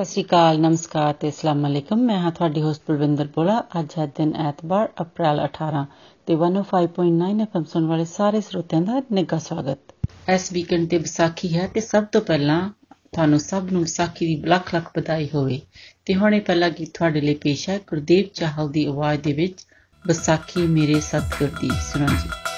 ਸਤਿ ਸ਼੍ਰੀ ਅਕਾਲ, ਨਮਸਕਾਰ ਤੇ ਅਸਲਾਮ ਅਲੈਕਮ। ਮੈਂ ਹਾਂ ਤੁਹਾਡੀ ਹੋਸਟ ਬਲਵਿੰਦਰ ਬੋਲਾ ਅੱਜ ਹੈ ਦਿਨ ਐਤਵਾਰ, ਅਪ੍ਰੈਲ 18 ਤੇ 105.9 ਐਫਐਮ ਸੁਣ ਵਾਲੇ ਸਾਰੇ ਸਰੋਤਿਆਂ ਦਾ ਨਿੱਘਾ ਸਵਾਗਤ। ਇਸ ਵੀਕਐਂਡ ਤੇ ਵਿਸਾਖੀ ਹੈ ਤੇ ਸਭ ਤੋਂ ਪਹਿਲਾਂ ਤੁਹਾਨੂੰ ਸਭ ਨੂੰ ਵਿਸਾਖੀ ਦੀ ਲੱਖ ਲੱਖ ਵਧਾਈ ਹੋਵੇ। ਤੇ ਹੁਣੇ ਪਹਿਲਾ ਗੀਤ ਤੁਹਾਡੇ ਲਈ ਪੇਸ਼ ਹੈ। ਗੁਰਦੇਵ ਚਾਹਲ ਦੀ ਆਵਾਜ਼ ਦੇ ਵਿੱਚ ਵਿਸਾਖੀ ਮੇਰੇ ਸਤਿਗੁਰ ਦੀ। ਸੁਣੋ ਜੀ।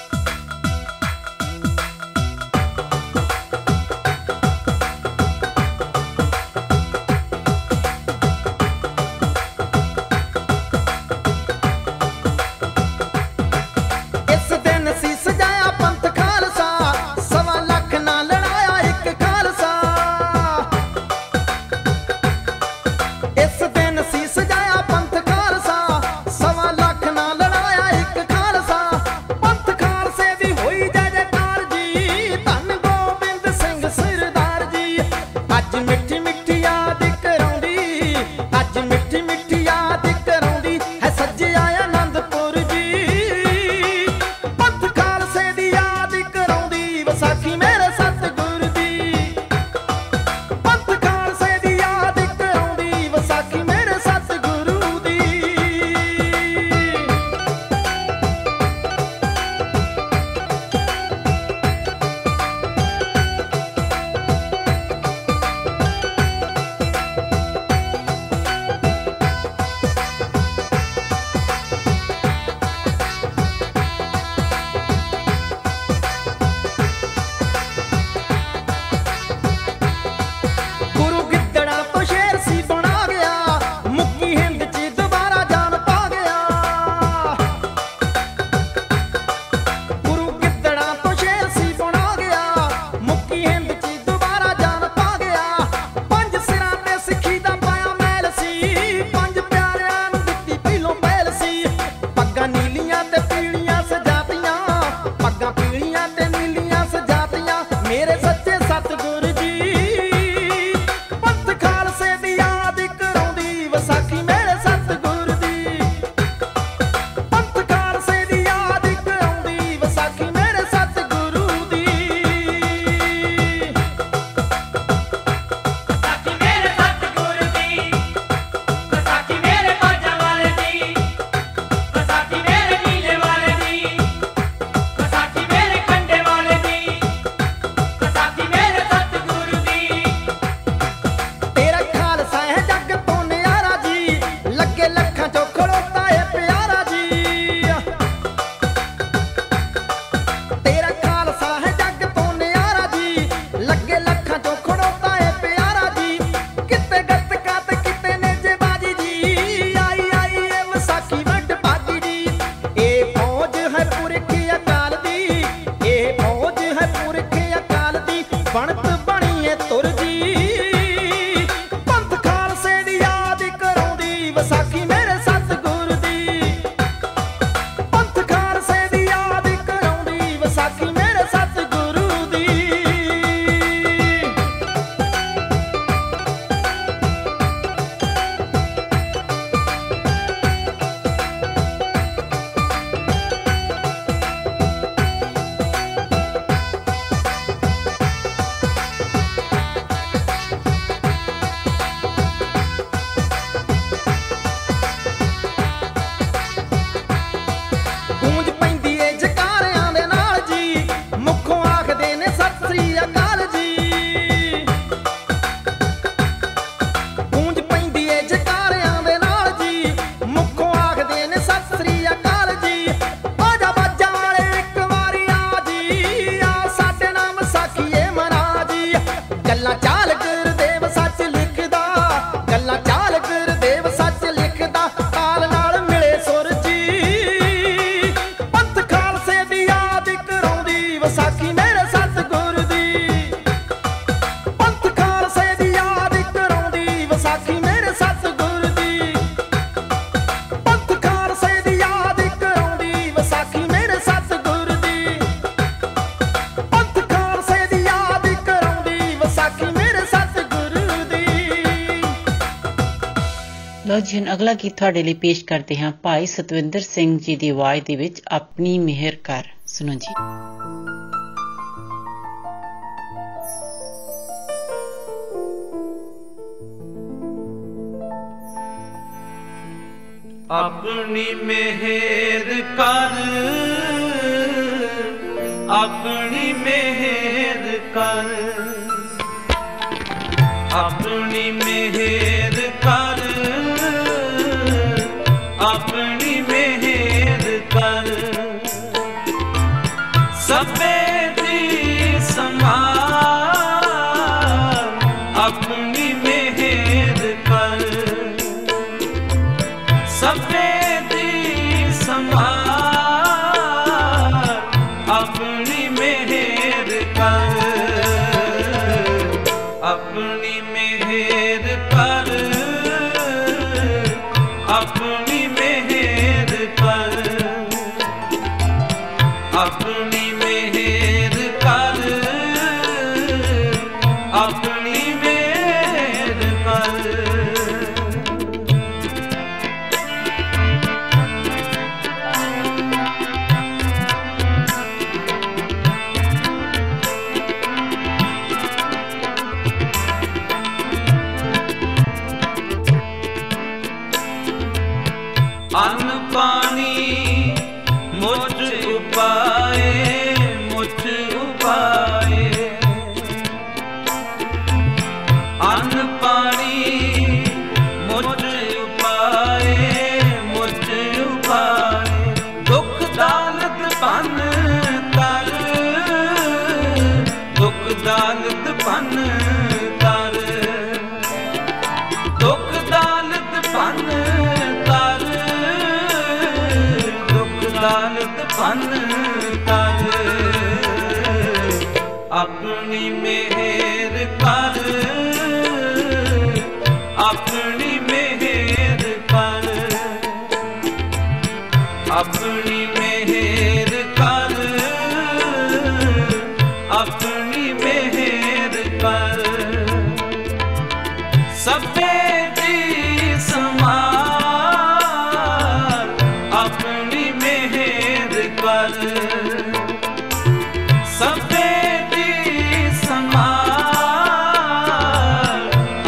ਭਜਨ ਅਗਲਾ ਗੀਤ ਤੁਹਾਡੇ ਲਈ ਪੇਸ਼ ਕਰਦੇ ਹਾਂ। ਭਾਈ ਸਤਵਿੰਦਰ ਸਿੰਘ ਜੀ ਦੀ ਆਵਾਜ਼ ਦੇ ਵਿੱਚ ਆਪਣੀ ਮਿਹਰ ਕਰ। ਸੁਣੋ ਜੀ। ਆਪਣੀ ਮਿਹਰ ਕਰ। ਆਪਣੀ ਮਿਹਰ ਕਰ। ਆਪਣੀ ਮਿਹਰ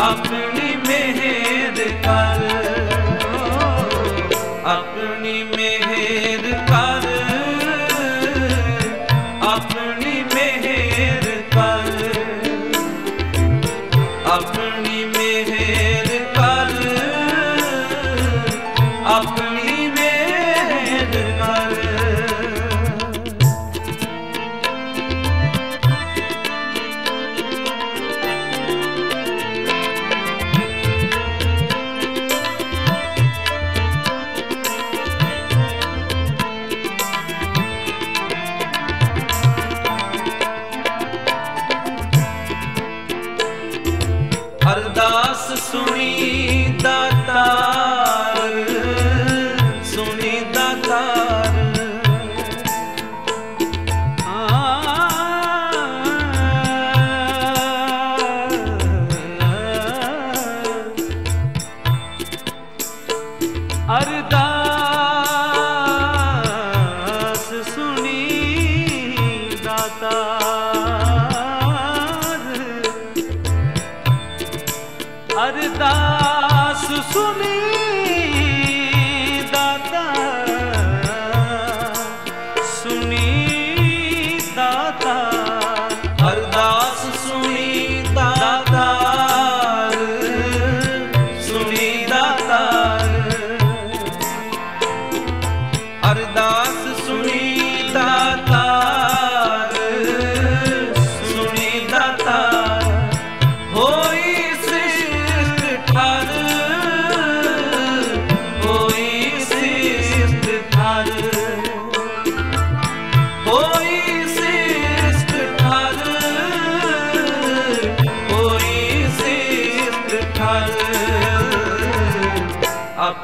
after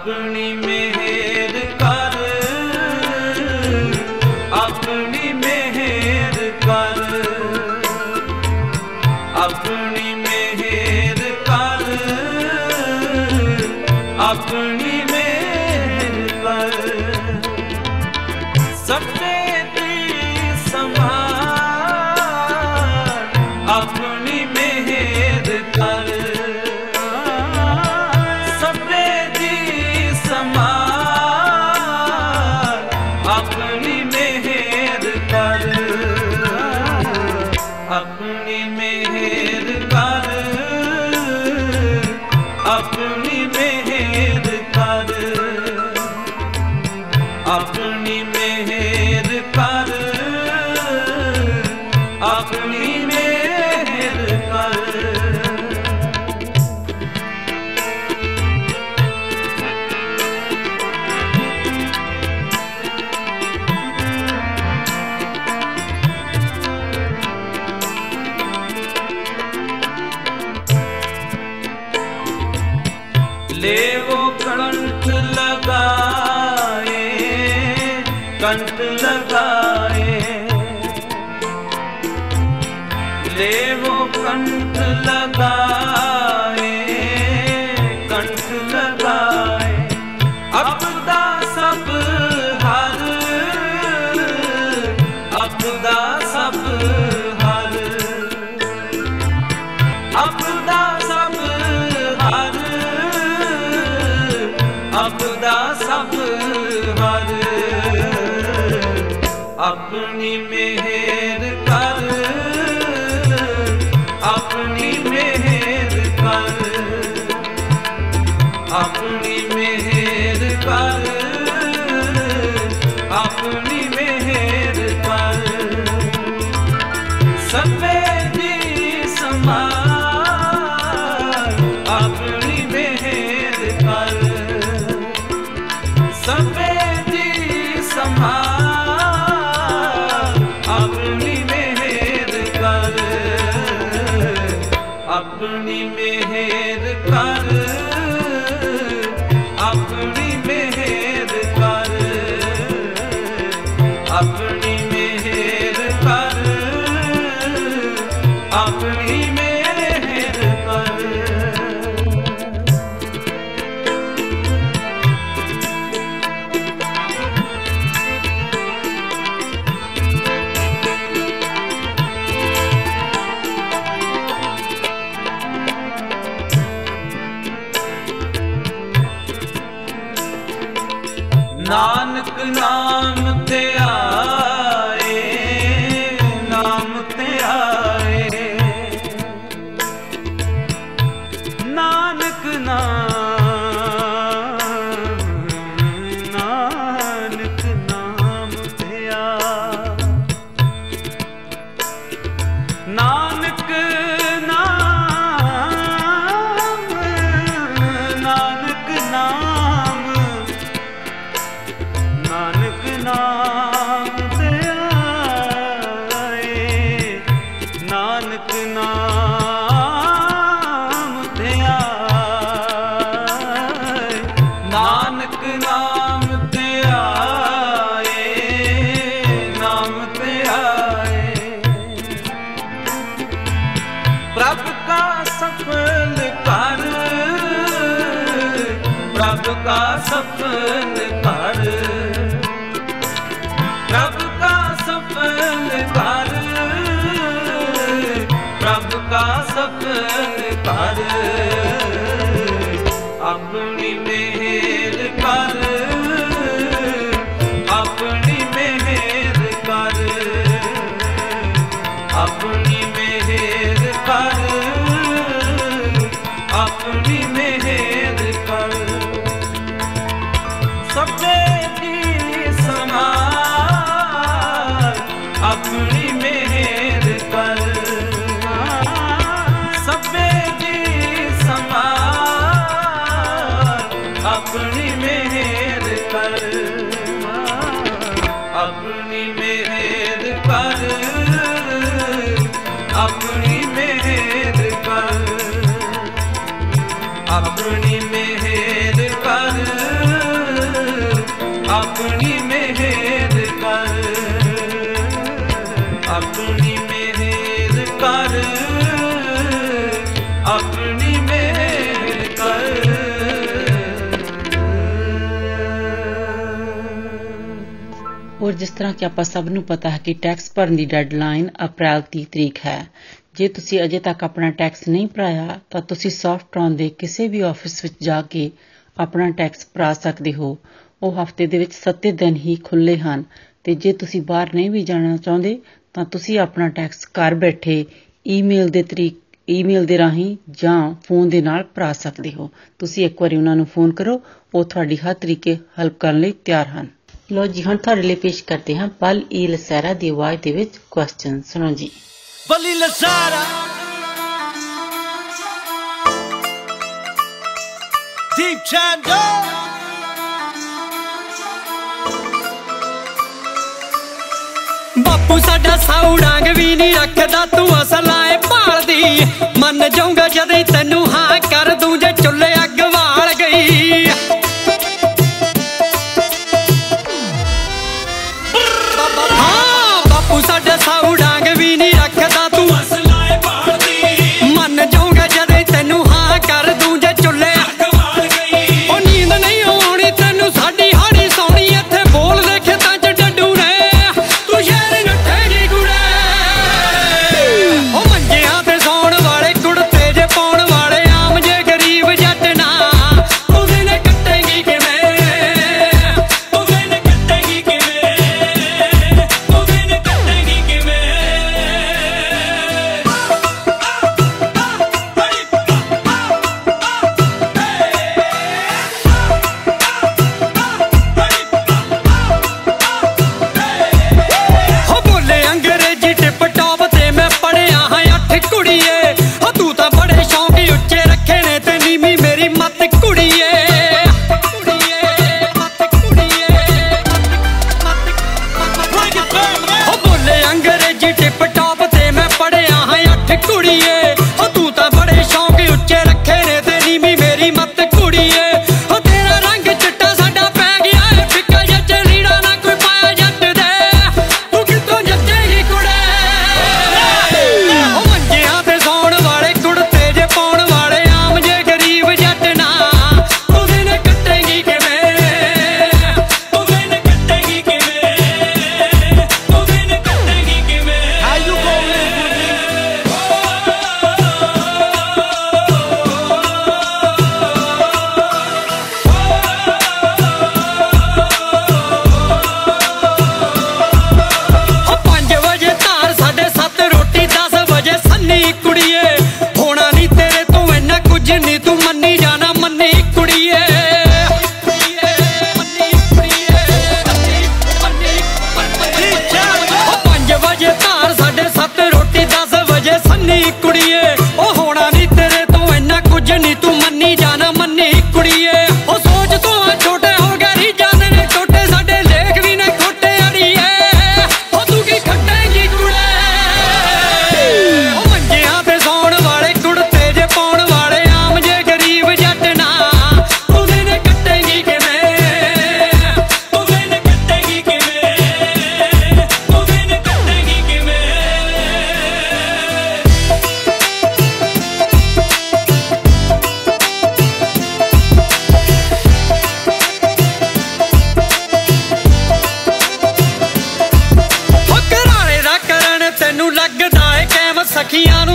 अपनी में up to down. ना ਜਿਸ ਤਰ੍ਹਾਂ ਕਿ ਆਪਾਂ ਸਭ ਨੂੰ ਪਤਾ ਹੈ ਕਿ ਟੈਕਸ ਭਰਨ ਦੀ ਡੈਡਲਾਈਨ ਅਪ੍ਰੈਲ 30 ਤਰੀਕ ਹੈ। ਜੇ ਤੁਸੀਂ ਅਜੇ ਤੱਕ ਆਪਣਾ ਟੈਕਸ ਨਹੀਂ ਭਰਾਇਆ, ਤਾਂ ਤੁਸੀਂ ਸੌਫਟਟ੍ਰੌਨ ਦੇ ਕਿਸੇ ਵੀ ਆਫਿਸ ਵਿੱਚ ਜਾ ਕੇ ਆਪਣਾ ਟੈਕਸ ਭਰਾ ਸਕਦੇ ਹੋ। ਉਹ ਹਫ਼ਤੇ ਦੇ ਵਿੱਚ 7 ਦਿਨ ਹੀ ਖੁੱਲੇ ਹਨ ਤੇ ਜੇ ਤੁਸੀਂ ਬਾਹਰ ਨਹੀਂ ਵੀ ਜਾਣਾ ਚਾਹੁੰਦੇ, ਤਾਂ ਤੁਸੀਂ ਆਪਣਾ ਟੈਕਸ ਘਰ ਬੈਠੇ ਈਮੇਲ ਦੇ ਤਰੀਕ ਈਮੇਲ ਦੇ ਰਾਹੀਂ ਜਾਂ ਫੋਨ ਦੇ ਨਾਲ ਭਰਾ ਸਕਦੇ ਹੋ। ਤੁਸੀਂ ਇੱਕ ਵਾਰੀ ਉਹਨਾਂ ਨੂੰ ਫੋਨ ਕਰੋ, ਉਹ ਤੁਹਾਡੀ ਹਰ ਤਰੀਕੇ ਹੈਲਪ ਕਰਨ ਲਈ ਤਿਆਰ ਹਨ। ਲੋ ਜੀ ਹੁਣ ਤੁਹਾਡੇ ਲਈ ਪੇਸ਼ ਕਰਦੇ ਹਾਂ ਪਲ ਈ ਲਸਾਰਾ ਦੀ ਆਵਾਜ਼ ਦੇ ਵਿੱਚ ਕੁਐਸਚਨ ਸੁਣੋ ਜੀ ਬਲੀ ਲਸਾਰਾ ਦੀਪ ਚੰਦੋ ਬਾਪੂ ਸਾਡਾ ਸੌੜਾਂਗ ਵੀ ਨਹੀਂ ਰੱਖਦਾ ਤੂੰ ਅਸਲਾਏ ਭਾਲਦੀ ਮੰਨ ਜਾਊਗਾ ਜਦ ਤੈਨੂੰ ਹਾਂ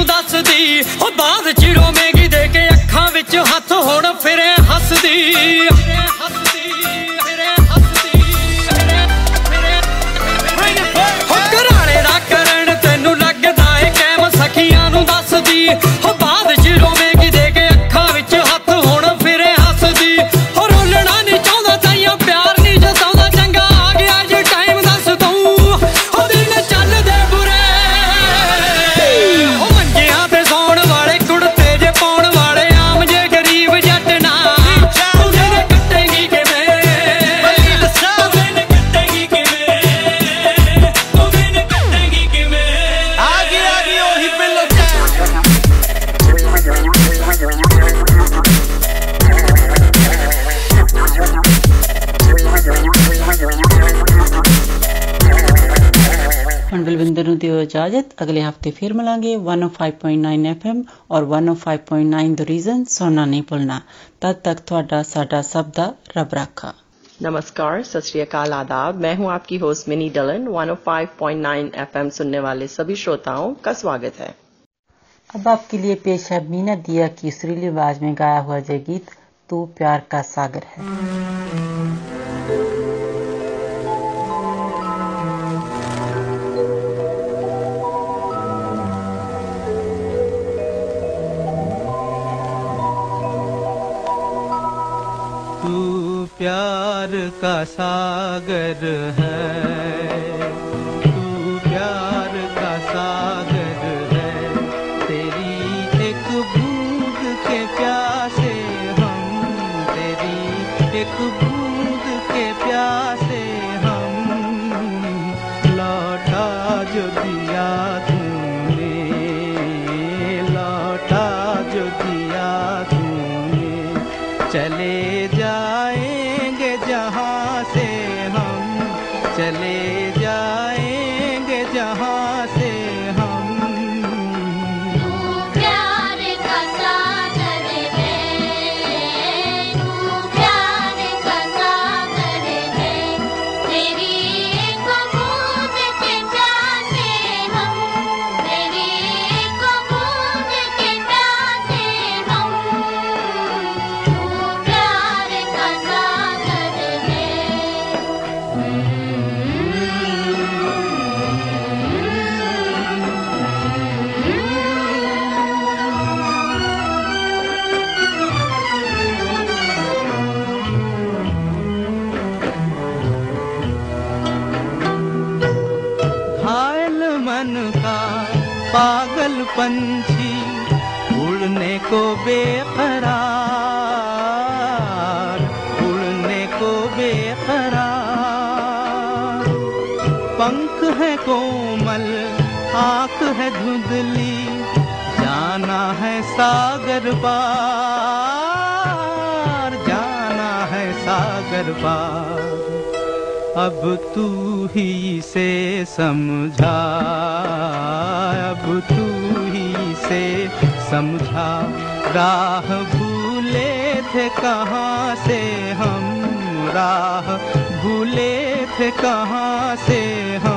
ਦੱਸਦੀ ਉਹ ਬਾਅਦ ਚ ਰੋਵੇਂਗੀ ਦੇ ਕੇ ਅੱਖਾਂ ਵਿੱਚ ਹੱਥ ਹੁਣ ਫਿਰੇ ਹੱਸਦੀ। हो इजाज़त। अगले हफ़्ते फिर मिलेंगे 105.9 एफएम और 105.9 द रीजन सोना नहीं भूलना। तब तक ਤੁਹਾਡਾ ਸਾਡਾ ਸਭ ਦਾ ਰੱਬ ਰਾਖਾ नमस्कार सतरीकाल आदाब। मैं हूँ आपकी होस्ट मिनी डलन। 105.9 एफएम सुनने वाले सभी श्रोताओं का स्वागत है। अब आपके लिए पेश है मीना दिया की सुरीली आवाज़ में गाया हुआ जय गीत तू प्यार का सागर है। प्यार का सागर है। बार अब तू ही से समझा, अब तू ही से समझा। राह भूले थे कहाँ से हम? राह भूले थे कहाँ से हम?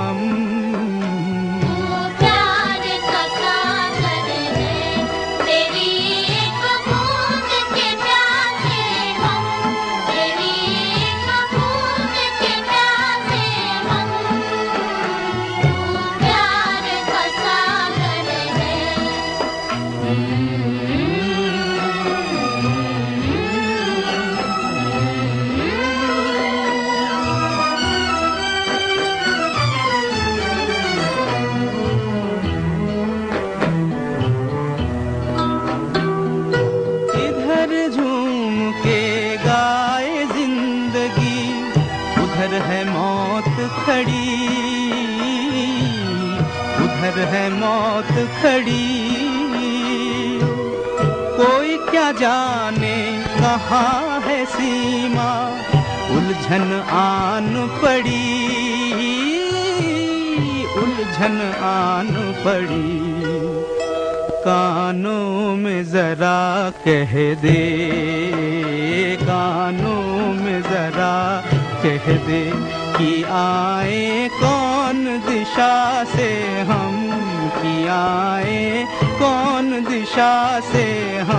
दे कानों में जरा कह दे कि आए कौन दिशा से हम कि आए कौन दिशा से हम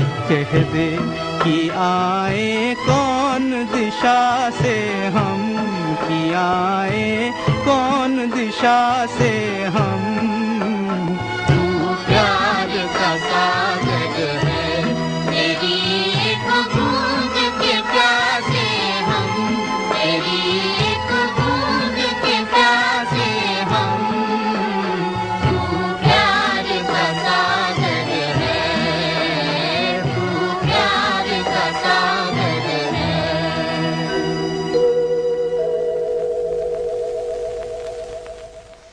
कह दे कि आए कौन दिशा से हम? कि आए कौन दिशा से हम? प्यार का साथ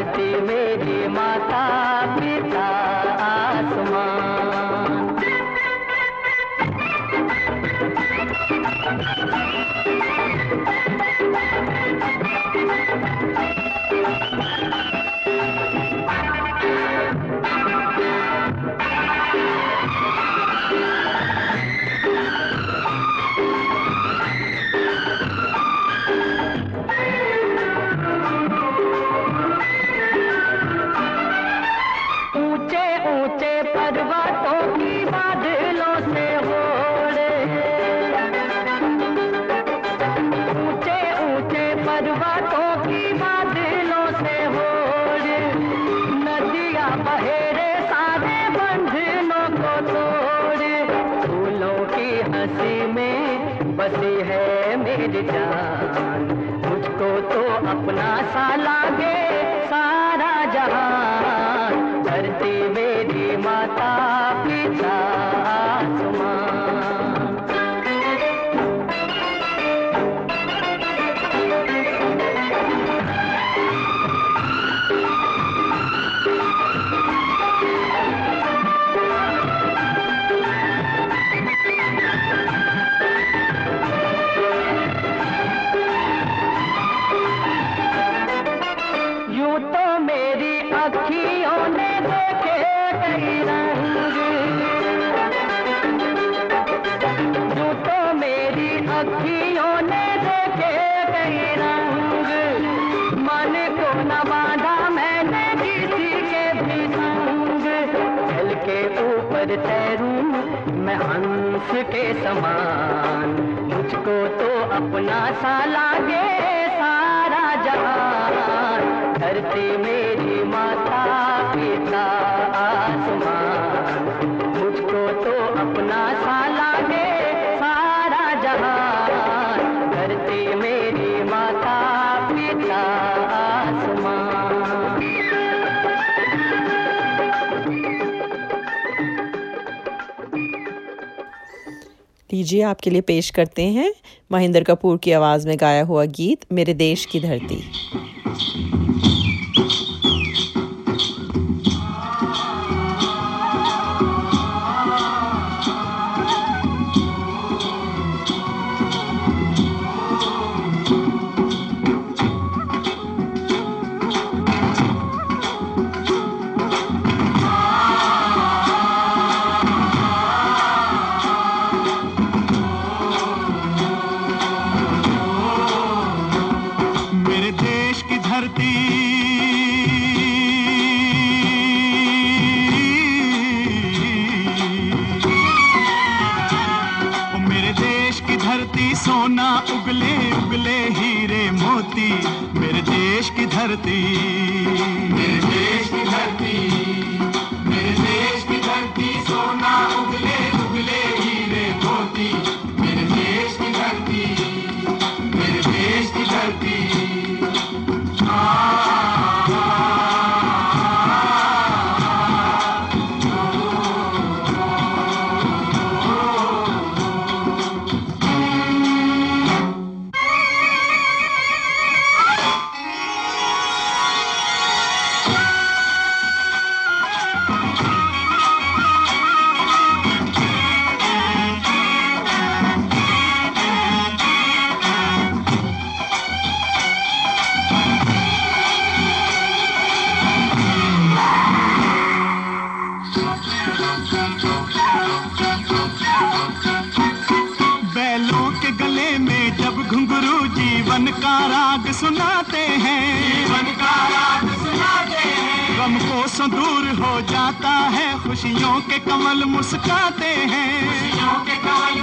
धरती मेरी माता। उसके समान। मुझको तो अपना सा लागे सारा जहान। धरती मेरी लीजिए, आपके लिए पेश करते हैं महेंद्र कपूर की आवाज़ में गाया हुआ गीत, मेरे देश की धरती। कवल मुस्काते हैं। के कवल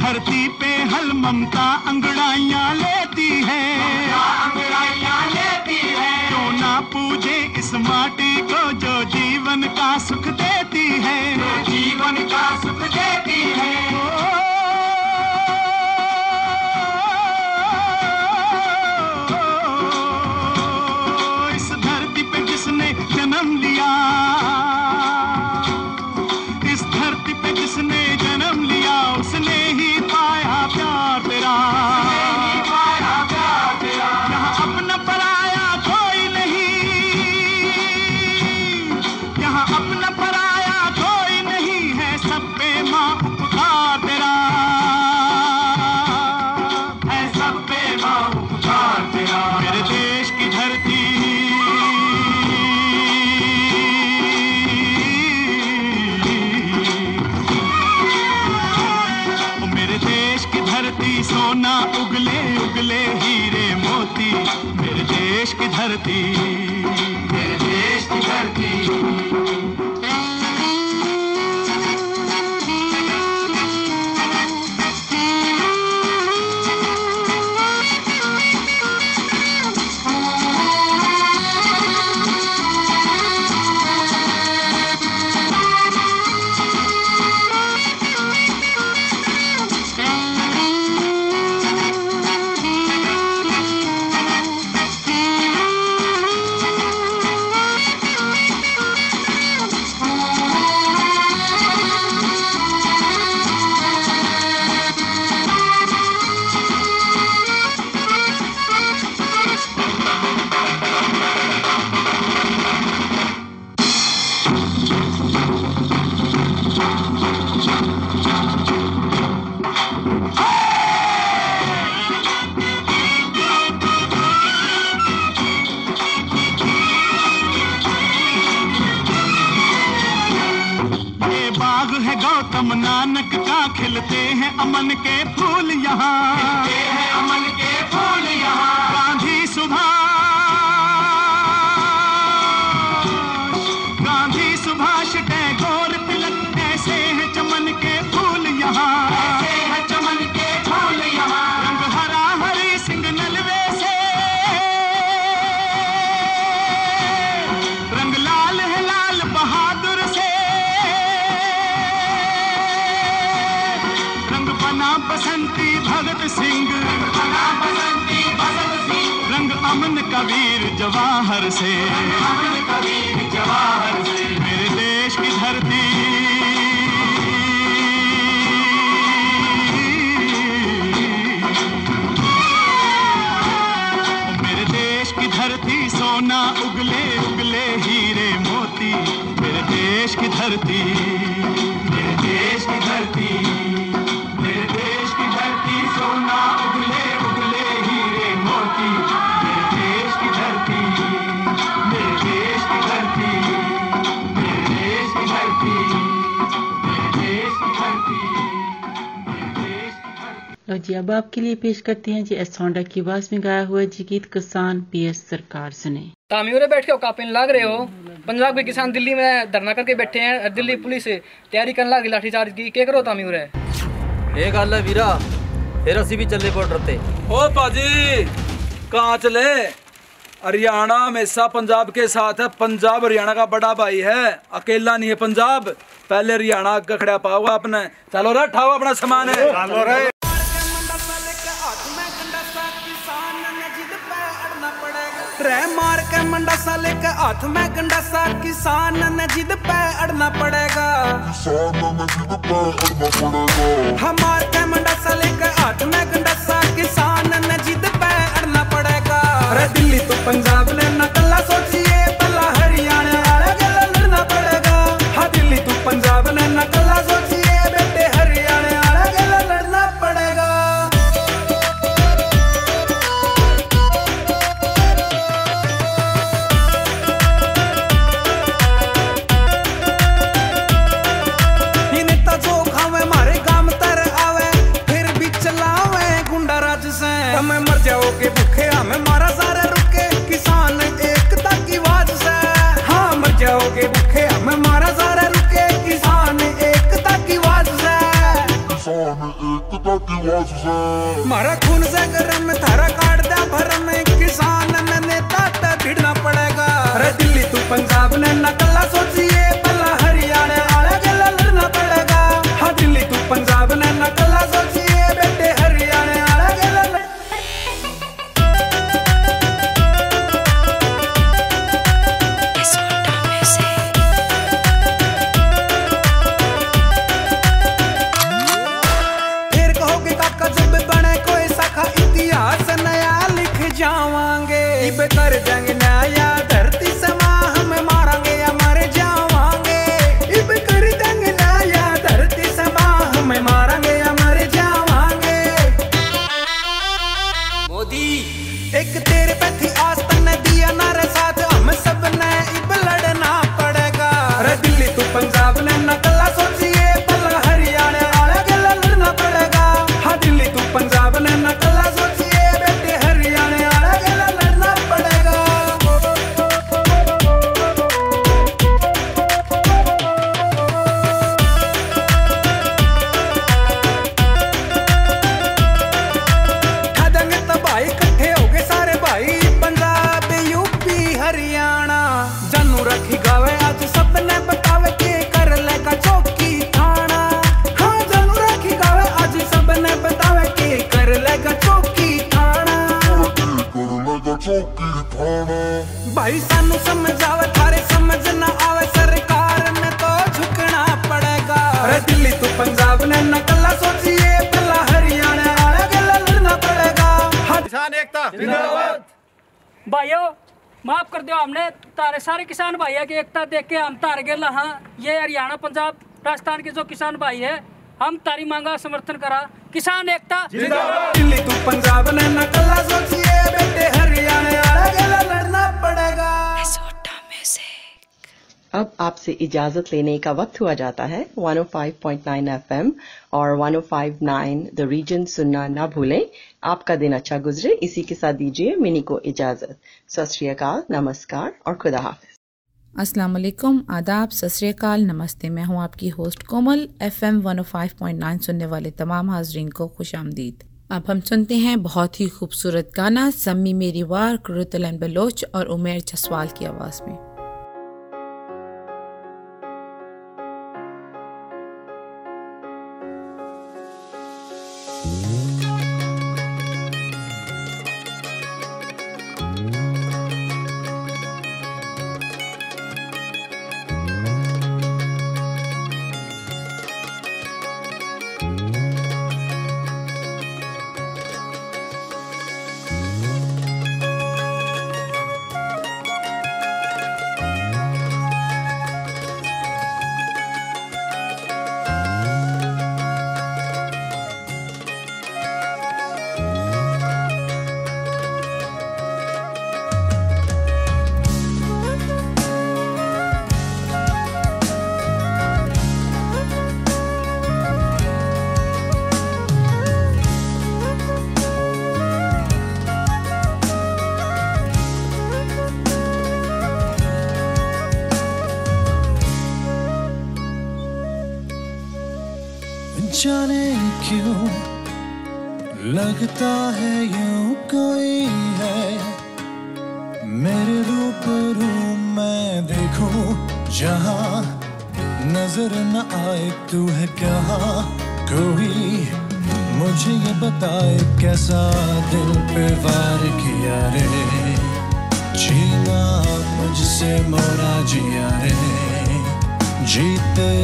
धरती पे हल ममता अंगड़ाइया लेती है। अंगड़ाइया लेती है। जो ना पूजे इस माटी को जो जीवन का सुख देती है। जीवन का सुख देती है। आपके लिए पेश करते हैं जी एस सोंडा की आवाज में गाया हुआ जी गीत किसान पी एस सरकार सुने तामीरे बैठ के कापिन लाग रहे हो पंजाब के किसान दिल्ली में धरना करके बैठे हैं और दिल्ली पुलिस तैयारी करने लगी लाठीचार्ज की क्या करो तामीरे ਇਹ ਗੱਲ ਹੈ ਵੀਰਾ ਫਿਰ ਅਸੀਂ ਵੀ ਚੱਲੇ ਬਾਰਡਰ ਤੇ ओ पाजी कहाँ चले हरियाणा हमेशा पंजाब के साथ है पंजाब हरियाणा का बड़ा भाई है अकेला नहीं है पंजाब पहले हरियाणा आगे खड़ा पाओगा अपने चलो रे ठाओ अपना सामान है चलो रे रे मार के मंडासा लेके हाथ में गंडासा। किसान ने जिद पे अड़ना पड़ेगा। हमार के मंडासा लेके हाथ में गंडासा। किसान ने जिद पे अड़ना पड़ेगा। अरे दिल्ली तो पंजाब ने नकला सोचिए मारा खून से गरम थारा काट दे में किसान ने नेता ते भिड़ना पड़ेगा अरे दिल्ली तू पंजाब ने नकला सोचिए कर जाएँगे पंजाब राजस्थान के जो किसान भाई है हम तारी मांगा समर्थन करा। किसान एकता दिल्ली तू पंजाब ने नकला सोचिए बेटे हरियाणा। लड़ना पड़ेगा। अब आपसे इजाज़त लेने का वक्त हुआ जाता है। 105.9 एफएम और 105.9 द रीजन सुनना ना भूलें। आपका दिन अच्छा गुजरे। इसी के साथ दीजिए मिनी को इजाज़त। सत नमस्कार और खुदा हाफिज। अस्सलाम वालेकुम आदाब, सत नमस्ते। मैं हूँ आपकी होस्ट कोमल, एफएम 105.9 सुनने वाले तमाम हाजरीन को खुश आमदीद। अब हम सुनते हैं बहुत ही खूबसूरत गाना सम्मी मेरी वार कुरुतलन बलोच और उमेर जसवाल की आवाज़ में।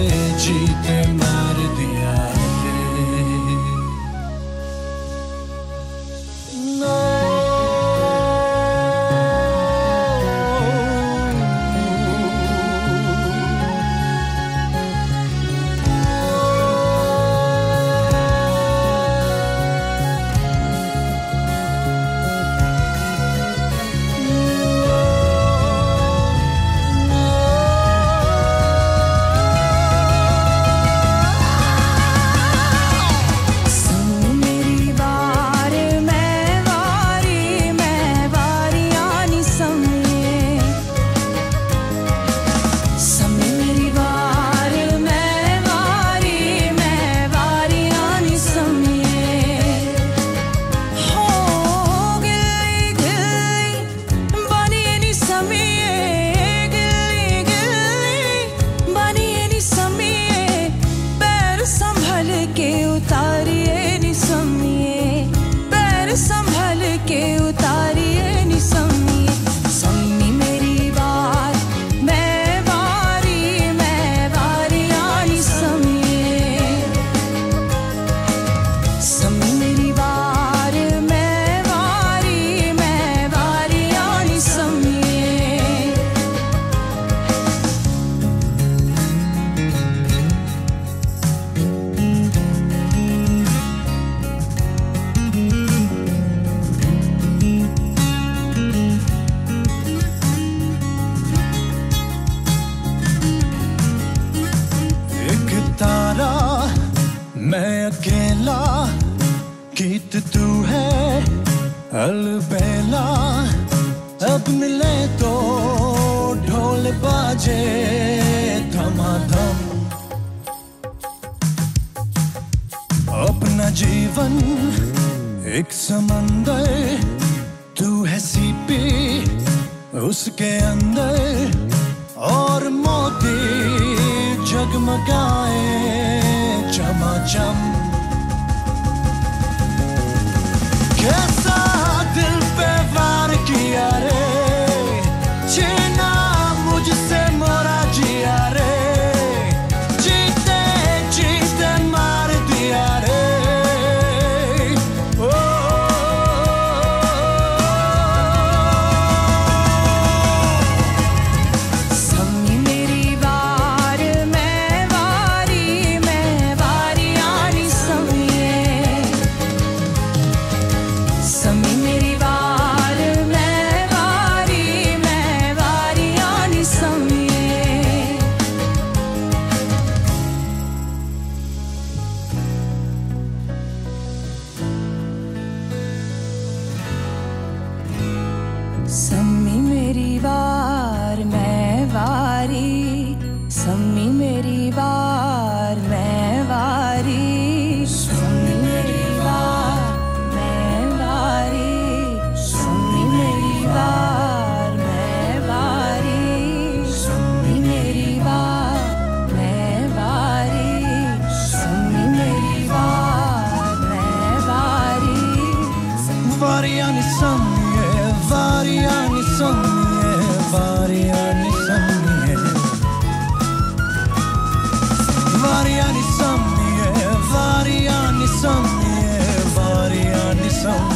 regite mardia कल बेला, अब मिले तो ढोल बाजे धमाधम अपना जीवन एक समंदर, तू है सीपी उसके अंदर, और मोती जगमगाए चमाचम चम। yes! Varja nisam nije, varja nisam nije, varja nisam nije.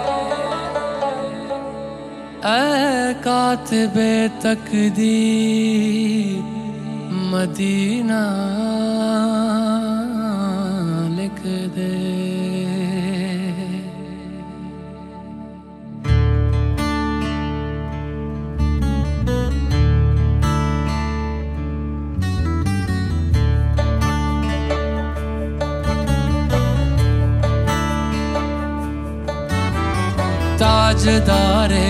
कातबे तकदीर मदीना लिख दे। ताजदारे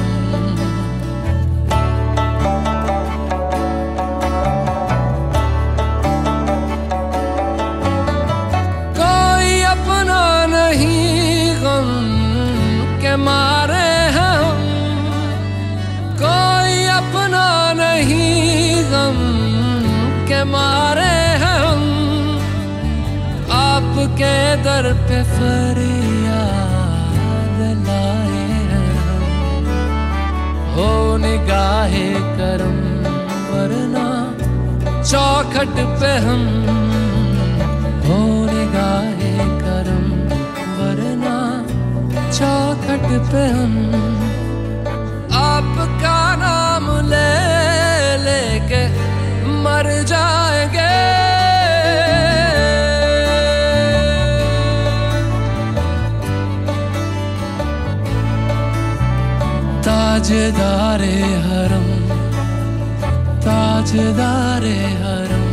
फरियाद लाए हैं। हो निगाहे करम, वरना चौखट पे हम। हो निगाहे करम, वरना चौखट पे हम। ताजदारे हरम ताजदारे हरम।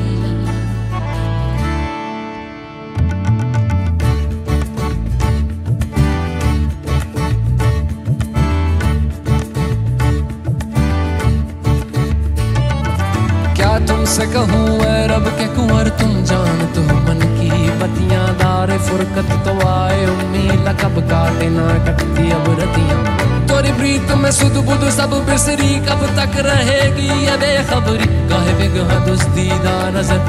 क्या तुमसे कहूँ रब के कुंवर, तुम जान तो मन की बतियाँ दार फुरकत तो आए, उम्मीद कब काटे ना कटती अब रतियाँ। प्रीत में सुध बुध सब बिसरी, कब तक रहेगी ये बेखबरी? काहे बिगह दुस्तीदा नज़र।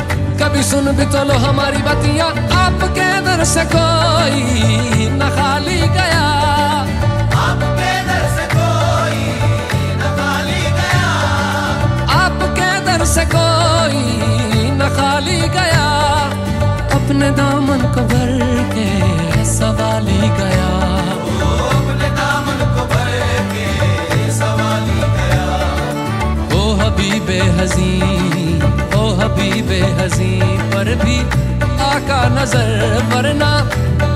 कभी सुन भी तो लो हमारी बतियाँ, आपके दर से कोई न खाली गया। आपके दर से कोई न खाली गया। आपके दर से कोई न खाली गया। अपने दामन को भर के नज़र वरना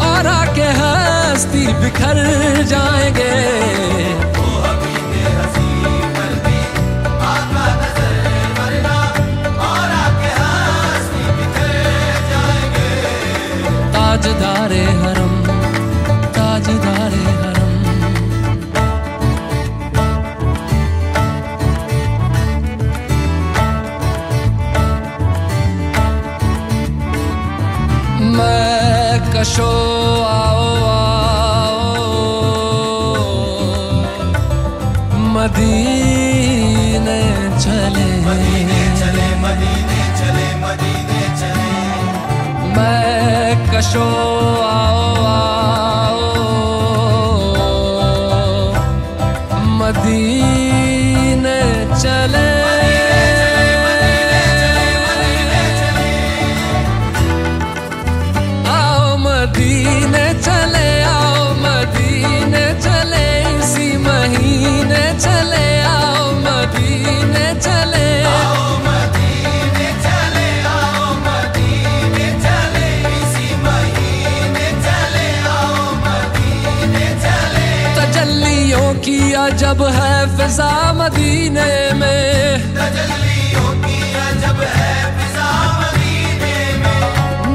और आके हस्ती बिखर जाएँगे। ओ मदीने चले मदीने चले मदीने चले मदीने चले। मैं कशो आओ। फिजा मदीने में।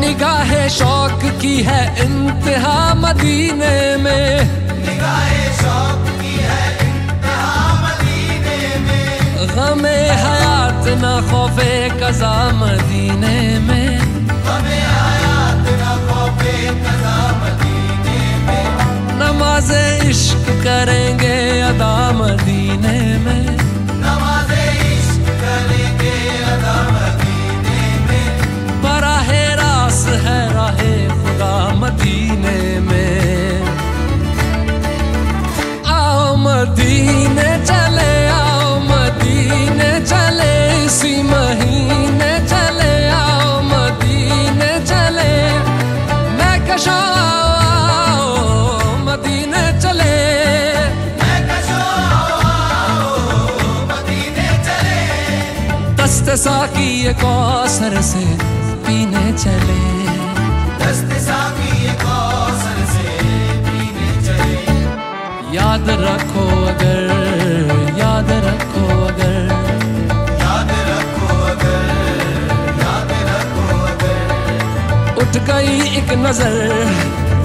निगाह शौक की है इंतहा मदीने में। मदीने में गमे हयात न खौफे कजा मदीने में। हयात खौफे कजा मदीने नमाज़ इश्क करेंगे अदा मदीने में। नमाज़े इश्क करेंगे अदा मदीने में। बराहे रास है राहे खुदा मदीने में। आओ मदीने चले आओ मदीने चले इसी महीने चले आओ मदीने चले। मैं कशो मदीने चले। दस्त साकी ये कौसर से पीने चले दस्त साकी ये कौसर से पीने चले। याद रखो अगर याद रखो अगर याद रखो अगर, याद रखो अगर। उठ गई एक नज़र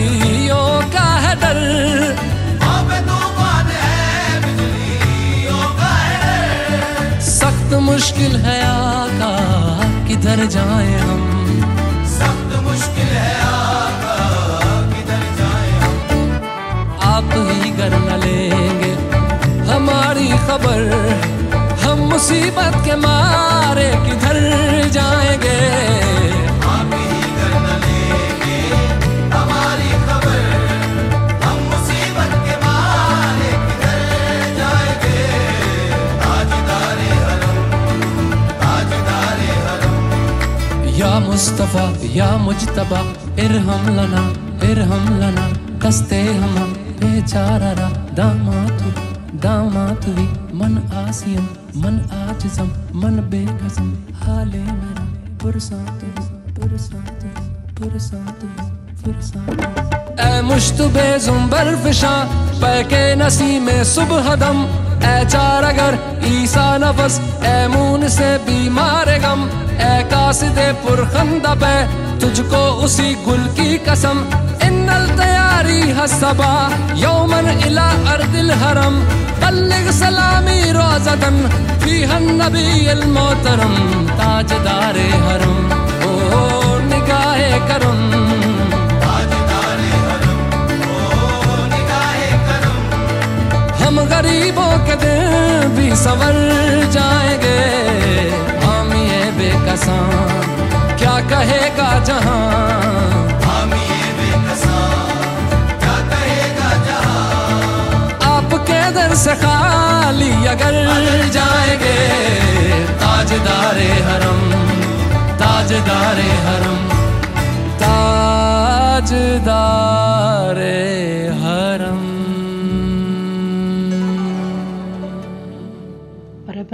बिजलियों का है डर सख्त मुश्किल है आका, किधर जाए हम? सख्त मुश्किल है आका किधर जाए हम आप ही कर न लेंगे हमारी खबर, हम मुसीबत के मारे किधर जाएँगे? मुस्तफ़ा, या मुजतबा, इरहम लना इरहम लना कस्ते हम बेचारा दामातु दामातुवी मन आसियम मन आज़म मन बेकसम हाले मेरा, पुरसातु पुरसातु पुरसातु पुरसातु ऐ मुश्तबे जुम्बर फिशा, पैके नसी में सुबह दम ऐ चार अगर ईसा नफस ऐ मून से बीमार गम। ऐ कासिदे पुरखंदा पे तुझको उसी गुल की कसम। इन्नल तैयारी हसबा यौमन इला अर्दिल हरम। बल्लिग सलामी रोजदन फीहन नबी अल मोहतरम। ताजदारे हरम, ओ ओ निगाहे करम। हम गरीबों के दिन भी संवर जाएँगे। बेकसान क्या कहेगा जहाँ क्या कहेगा जहाँ? आपके दर से खाली अगर जाएँगे, ताजदारे हरम ताजदारे हरम, ताजदारे